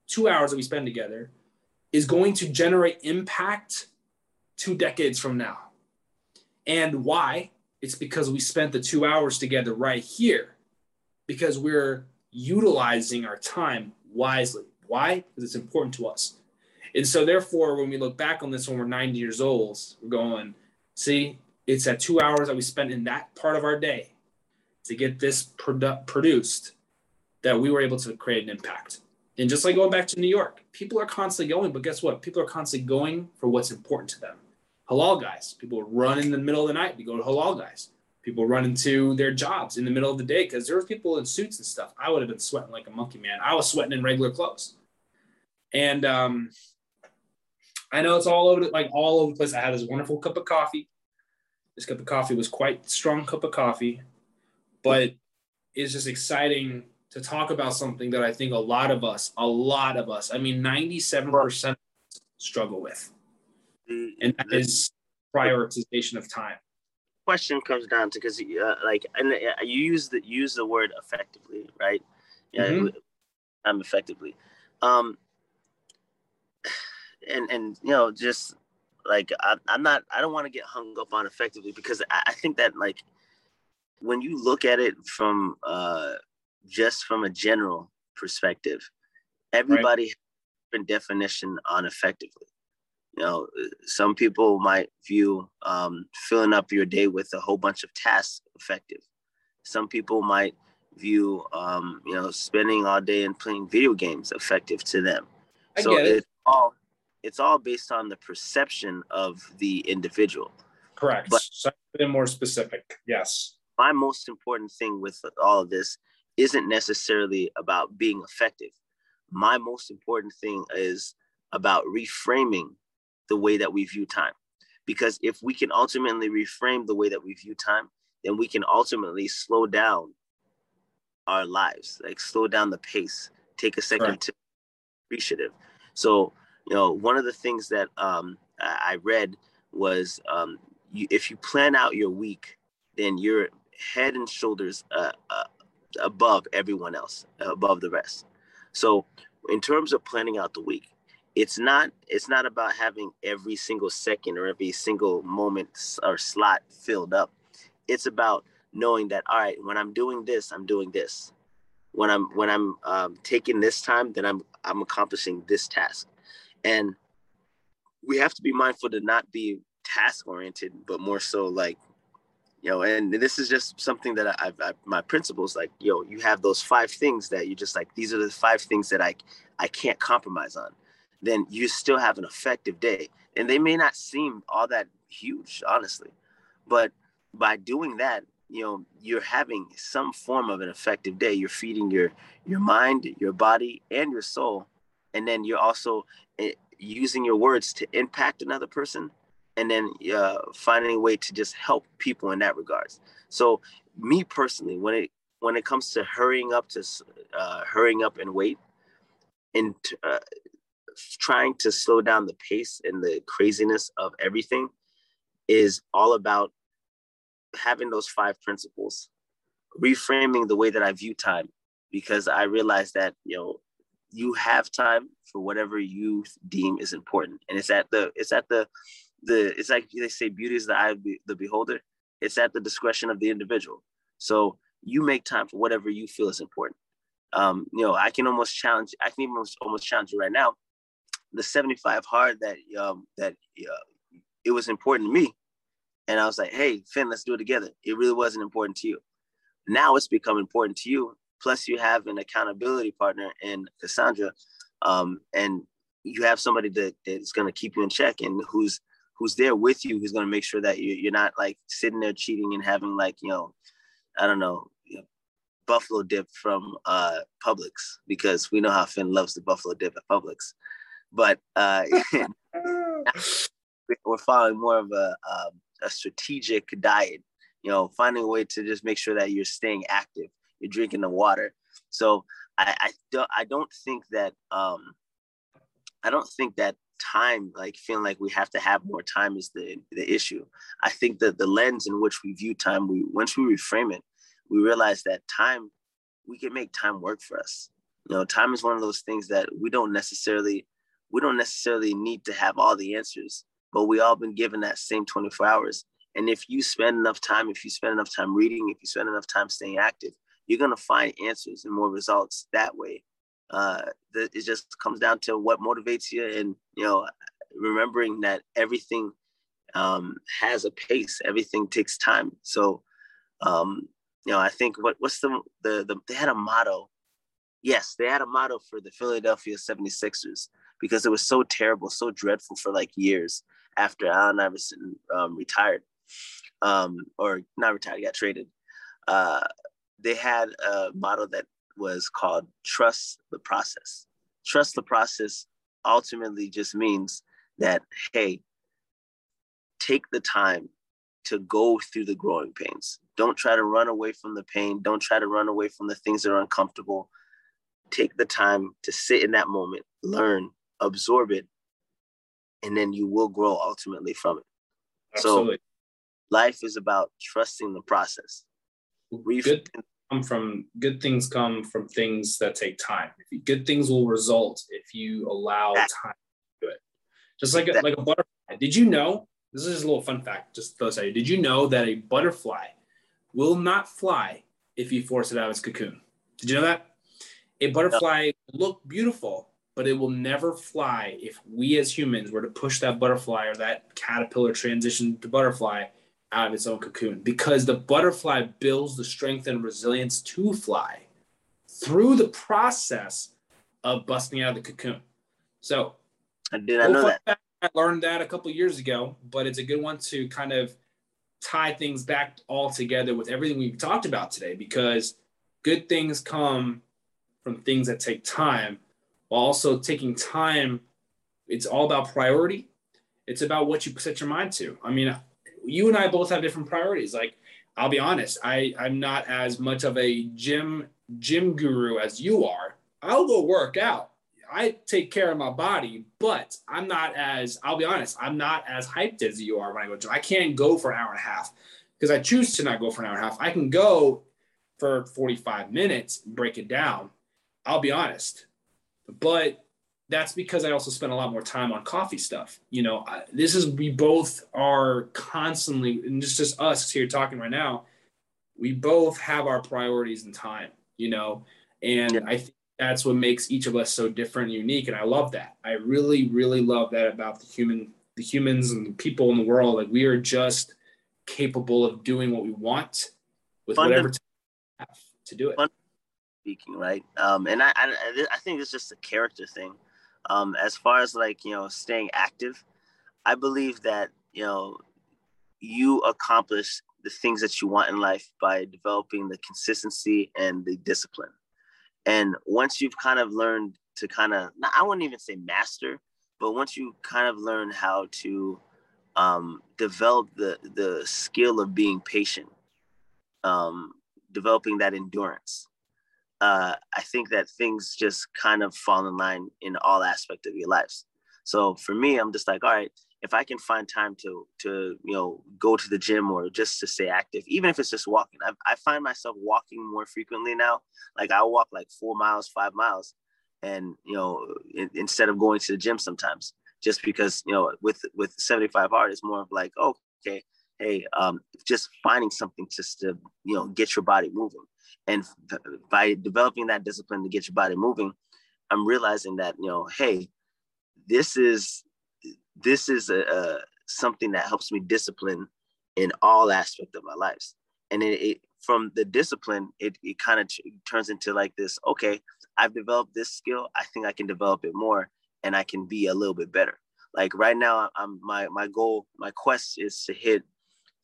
two hours that we spend together, is going to generate impact two decades from now. And why? It's because we spent the two hours together right here because we're utilizing our time wisely. Why? Because it's important to us. And so, therefore, when we look back on this when we're 90 years old, we're going, see, it's that two hours that we spent in that part of our day to get this produ- produced that we were able to create an impact. And just like going back to New York, people are constantly going, but guess what? People are constantly going for what's important to them. Halal guys, people run in the middle of the night to go to halal guys people run into their jobs in the middle of the day because there were people in suits and stuff. I would have been sweating like a monkey, man. I was sweating in regular clothes. And um, I know it's all over the, like all over the place. I had this wonderful cup of coffee. This cup of coffee was quite strong cup of coffee, but it's just exciting to talk about something that I think a lot of us, a lot of us, I mean, 97% struggle with. And that is prioritization of time question comes down to because uh, like and uh, you use the use the word effectively, right? Yeah, mm-hmm. I'm effectively. Um, and and you know just like I, am not I don't want to get hung up on effectively because I, I, think that like when you look at it from uh just from a general perspective, everybody right. has a different definition on effectively. You know, some people might view um, filling up your day with a whole bunch of tasks effective. Some people might view, um, you know, spending all day and playing video games effective to them. I so it. it's all it's all based on the perception of the individual. Correct. But something more specific. Yes. My most important thing with all of this isn't necessarily about being effective. My most important thing is about reframing the way that we view time. Because if we can ultimately reframe the way that we view time, then we can ultimately slow down our lives, like slow down the pace, take a second right. to appreciative. So, you know, one of the things that um, I read was um, you, if you plan out your week, then you're head and shoulders uh, uh, above everyone else, above the rest. So, in terms of planning out the week, it's not it's not about having every single second or every single moment or slot filled up. It's about knowing that all right, when I'm doing this, I'm doing this. When I'm when I'm um, taking this time, then I'm I'm accomplishing this task, and we have to be mindful to not be task oriented, but more so like you know and this is just something that I've, I've, my principles like yo know, you have those five things that you just like these are the five things that i i can't compromise on then you still have an effective day. And they may not seem all that huge honestly but by doing that you know you're having some form of an effective day. You're feeding your your mind your body and your soul. And then you're also eh, using your words to impact another person and then uh, finding a way to just help people in that regards. So me personally when it when it comes to hurrying up to uh, hurrying up and wait and uh, trying to slow down the pace and the craziness of everything is all about having those five principles, reframing the way that I view time, because I realize that, you know, you have time for whatever you deem is important. And it's at the, it's at the, the, it's like they say, beauty is the eye of the beholder. It's at the discretion of the individual. So you make time for whatever you feel is important. Um, you know, I can almost challenge, I can even almost, almost challenge you right now. The 75 hard that, um, that uh, it was important to me and I was like, hey, Finn, let's do it together. It really wasn't important to you. Now it's become important to you. Plus, you have an accountability partner in Cassandra, um, and you have somebody that, that is going to keep you in check and who's who's there with you, who's going to make sure that you, you're not like sitting there cheating and having like you know, I don't know, know buffalo dip from uh, Publix because we know how Finn loves the buffalo dip at Publix. But uh, we're following more of a um, a strategic diet, you know, finding a way to just make sure that you're staying active, you're drinking the water. So I, I don't I don't think that um I don't think that time like feeling like we have to have more time is the the issue. I think that the lens in which we view time, we once we reframe it, we realize that time we can make time work for us. You know, time is one of those things that we don't necessarily we don't necessarily need to have all the answers but we all been given that same 24 hours. And if you spend enough time, if you spend enough time reading, if you spend enough time staying active, you're gonna find answers and more results that way. Uh, it just comes down to what motivates you, and you know, remembering that everything um, has a pace. Everything takes time. So, um, you know, I think what what's the, the the they had a motto. Yes, they had a motto for the Philadelphia 76ers because it was so terrible, so dreadful for like years after Allen Iverson um, retired, um, or not retired, got traded. Uh, they had a model that was called trust the process. Trust the process ultimately just means that, hey, take the time to go through the growing pains. Don't try to run away from the pain. Don't try to run away from the things that are uncomfortable. Take the time to sit in that moment, learn, absorb it, and then you will grow ultimately from it. Absolutely. So life is about trusting the process. Good come from good things come from things that take time. Good things will result if you allow that, time to do it. Just like a, like a butterfly. Did you know? This is a little fun fact. Just those you. Did you know that a butterfly will not fly if you force it out of its cocoon? Did you know that? A butterfly no. look beautiful but it will never fly if we as humans were to push that butterfly or that caterpillar transition to butterfly out of its own cocoon because the butterfly builds the strength and resilience to fly through the process of busting out of the cocoon. So, I did I know that. I learned that a couple years ago, but it's a good one to kind of tie things back all together with everything we've talked about today because good things come from things that take time while also taking time. It's all about priority. It's about what you set your mind to. I mean, you and I both have different priorities. Like, I'll be honest, I, I'm not as much of a gym gym guru as you are. I'll go work out. I take care of my body, but I'm not as I'll be honest, I'm not as hyped as you are when I go to. I can't go for an hour and a half because I choose to not go for an hour and a half. I can go for 45 minutes, break it down. I'll be honest. But that's because I also spend a lot more time on coffee stuff. You know, I, this is we both are constantly, and just just us here talking right now. We both have our priorities and time. You know, and yeah. I think that's what makes each of us so different and unique. And I love that. I really, really love that about the human, the humans and the people in the world. Like we are just capable of doing what we want with Fun whatever to do it. Speaking right, um, and I, I, I think it's just a character thing. Um, as far as like you know, staying active, I believe that you know, you accomplish the things that you want in life by developing the consistency and the discipline. And once you've kind of learned to kind of, I wouldn't even say master, but once you kind of learn how to um, develop the the skill of being patient, um, developing that endurance, uh, I think that things just kind of fall in line in all aspect of your lives. So for me, I'm just like, all right, if I can find time to to you know go to the gym or just to stay active, even if it's just walking, I, I find myself walking more frequently now. Like I walk like four miles, five miles, and you know in, instead of going to the gym sometimes, just because you know with with 75 hard, it's more of like oh, okay, hey, um, just finding something just to you know get your body moving, and by developing that discipline to get your body moving, I'm realizing that you know hey, this is this is a, a, something that helps me discipline in all aspect of my lives. And it, it from the discipline it, it kind of t- turns into like this okay i've developed this skill i think i can develop it more and i can be a little bit better. Like right now i'm my my goal my quest is to hit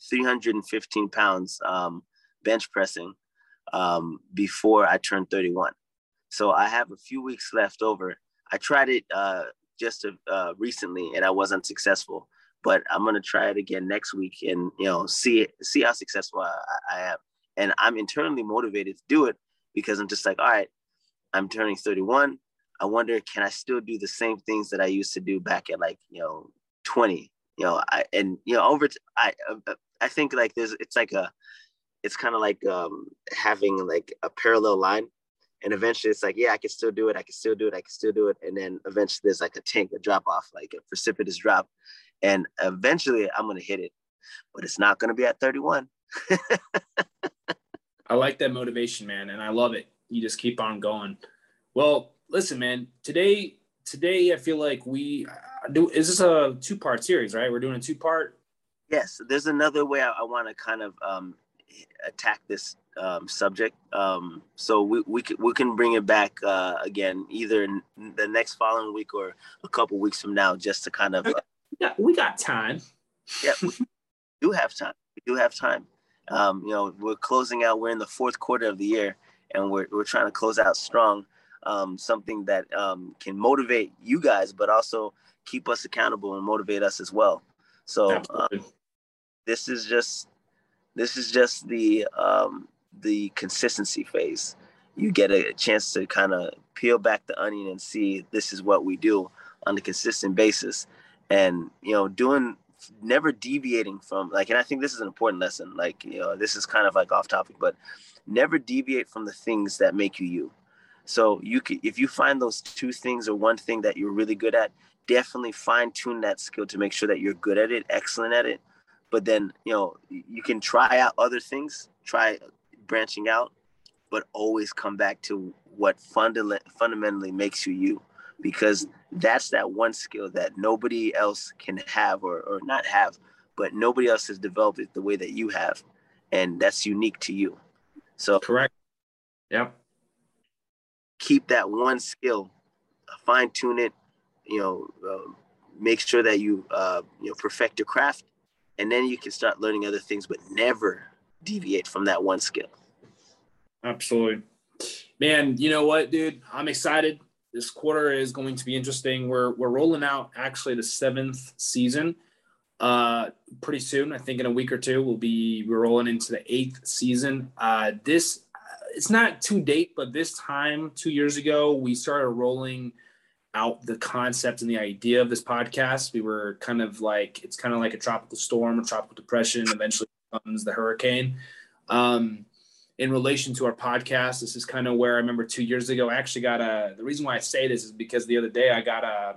315 pounds um, bench pressing um, before i turn 31 so i have a few weeks left over i tried it uh, just uh, recently and I wasn't successful. But I'm gonna try it again next week and you know see see how successful I, I am. And I'm internally motivated to do it because I'm just like, all right, I'm turning 31. I wonder, can I still do the same things that I used to do back at like you know 20? You know, I and you know over t- I I think like there's it's like a it's kind of like um, having like a parallel line and eventually it's like, yeah, I can still do it. I can still do it. I can still do it. And then eventually there's like a tank, a drop off, like a precipitous drop. And eventually I'm going to hit it, but it's not going to be at 31. I like that motivation, man. And I love it. You just keep on going. Well, listen, man, today, today I feel like we uh, do, is this a two part series, right? We're doing a two part. Yes. There's another way I, I want to kind of um, attack this um, subject. Um, so we, we, can, we can bring it back uh, again, either the next following week or a couple weeks from now, just to kind of. Uh, yeah, we got time. Yeah, we do have time. We do have time. Um, you know, we're closing out. We're in the fourth quarter of the year, and we're we're trying to close out strong. Um, something that um, can motivate you guys, but also keep us accountable and motivate us as well. So um, this is just this is just the um, the consistency phase. You get a chance to kind of peel back the onion and see this is what we do on a consistent basis, and you know, doing never deviating from like, and I think this is an important lesson. Like, you know, this is kind of like off topic, but never deviate from the things that make you you. So you can, if you find those two things or one thing that you're really good at, definitely fine tune that skill to make sure that you're good at it, excellent at it. But then, you know, you can try out other things, try branching out, but always come back to what funda- fundamentally makes you you, because that's that one skill that nobody else can have or, or not have, but nobody else has developed it the way that you have. And that's unique to you. So, correct. Yep. Keep that one skill, fine tune it, you know, uh, make sure that you, uh, you know, perfect your craft, and then you can start learning other things, but never deviate from that one skill. Absolutely. Man, you know what, dude? I'm excited. This quarter is going to be interesting. We're we're rolling out actually the seventh season uh pretty soon. I think in a week or two we'll be we're rolling into the eighth season. Uh this it's not to date, but this time two years ago we started rolling out the concept and the idea of this podcast. We were kind of like it's kind of like a tropical storm, a tropical depression. Eventually comes the hurricane. Um, in relation to our podcast, this is kind of where I remember two years ago. I actually got a. The reason why I say this is because the other day I got a.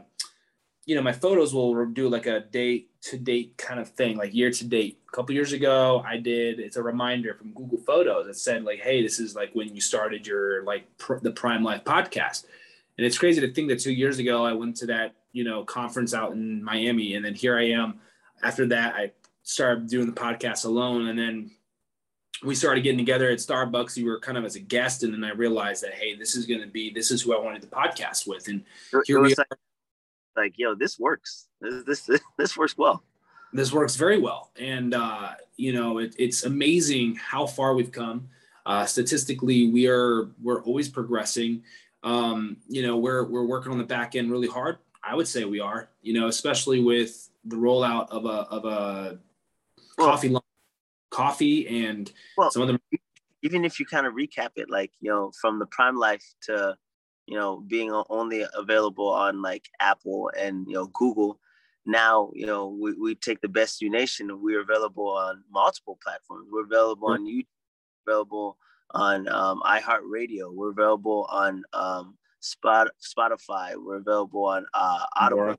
You know, my photos will do like a date to date kind of thing, like year to date. A couple years ago, I did. It's a reminder from Google Photos that said like, "Hey, this is like when you started your like pr- the Prime Life podcast." And it's crazy to think that two years ago I went to that you know conference out in Miami, and then here I am. After that, I started doing the podcast alone, and then we started getting together at Starbucks. You were kind of as a guest, and then I realized that hey, this is going to be this is who I wanted the podcast with, and here we are. Like, yo, this works. This this this works well. This works very well, and uh, you know, it, it's amazing how far we've come. Uh, statistically, we are we're always progressing. Um, you know, we're we're working on the back end really hard. I would say we are. You know, especially with the rollout of a of a well, coffee coffee and well, some of them even if you kind of recap it like you know from the prime life to you know being only available on like apple and you know google now you know we, we take the best you nation we're available on multiple platforms we're available on youtube available on um, iheartradio we're available on um, Spot, spotify we're available on uh, audible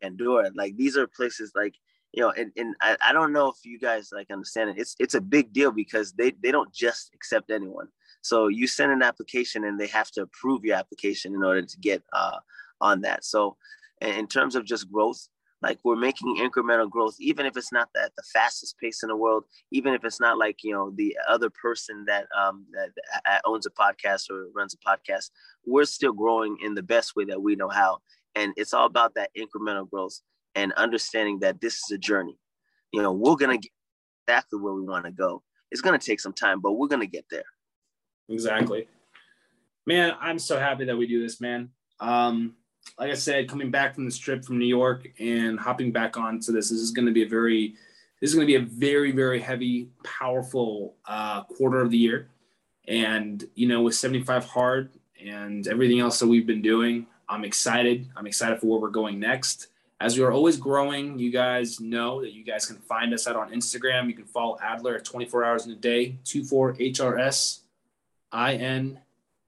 pandora like these are places like you know, and, and I, I don't know if you guys like understand it. It's it's a big deal because they, they don't just accept anyone. So you send an application and they have to approve your application in order to get uh, on that. So in terms of just growth, like we're making incremental growth, even if it's not at the fastest pace in the world, even if it's not like you know the other person that um, that, that owns a podcast or runs a podcast, we're still growing in the best way that we know how, and it's all about that incremental growth and understanding that this is a journey. You know, we're gonna get exactly where we want to go. It's gonna take some time, but we're gonna get there. Exactly. Man, I'm so happy that we do this, man. Um, like I said, coming back from this trip from New York and hopping back onto this, this is going to be a very, this is going to be a very, very heavy, powerful uh, quarter of the year. And you know, with 75 hard and everything else that we've been doing, I'm excited. I'm excited for where we're going next. As we are always growing, you guys know that you guys can find us out on Instagram. You can follow Adler at 24 hours in a day, 24HRS I N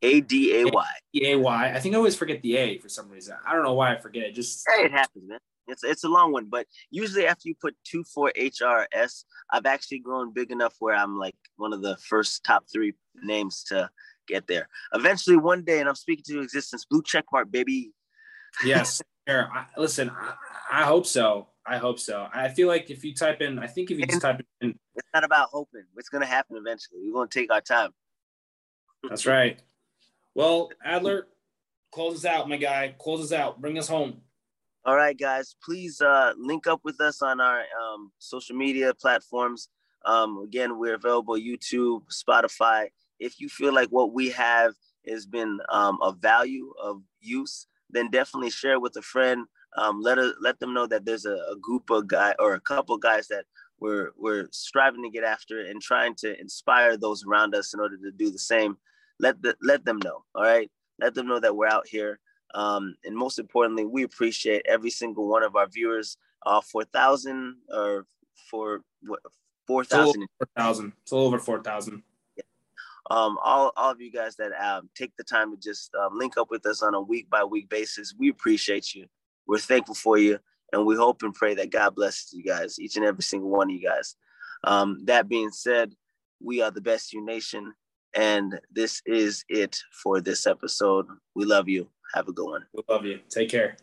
A D A Y. A Y. I think I always forget the A for some reason. I don't know why I forget it. Just hey, it happens, man. It's it's a long one, but usually after you put two four HRS, I've actually grown big enough where I'm like one of the first top three names to get there. Eventually, one day, and I'm speaking to existence, blue check mark, baby. Yes. Here, I, listen, I, I, hope so. I hope so. I feel like if you type in, I think if you just type in, it's not about hoping. It's going to happen eventually. We're going to take our time. That's right. Well, Adler, close us out, my guy. Close us out. Bring us home. All right, guys. Please uh, link up with us on our um, social media platforms. Um, again, we're available YouTube, Spotify. If you feel like what we have has been um, of value, of use, then definitely share with a friend. Um, let a, let them know that there's a, a group of guy or a couple guys that we're we're striving to get after and trying to inspire those around us in order to do the same. Let the, let them know. All right, let them know that we're out here. Um, and most importantly, we appreciate every single one of our viewers. Uh, four thousand or for what four thousand. Four thousand. It's a little over four thousand um, all, all of you guys that um, take the time to just um, link up with us on a week by week basis. We appreciate you. We're thankful for you. And we hope and pray that God blesses you guys, each and every single one of you guys. Um, that being said, we are the best you nation. And this is it for this episode. We love you. Have a good one. We love you. Take care.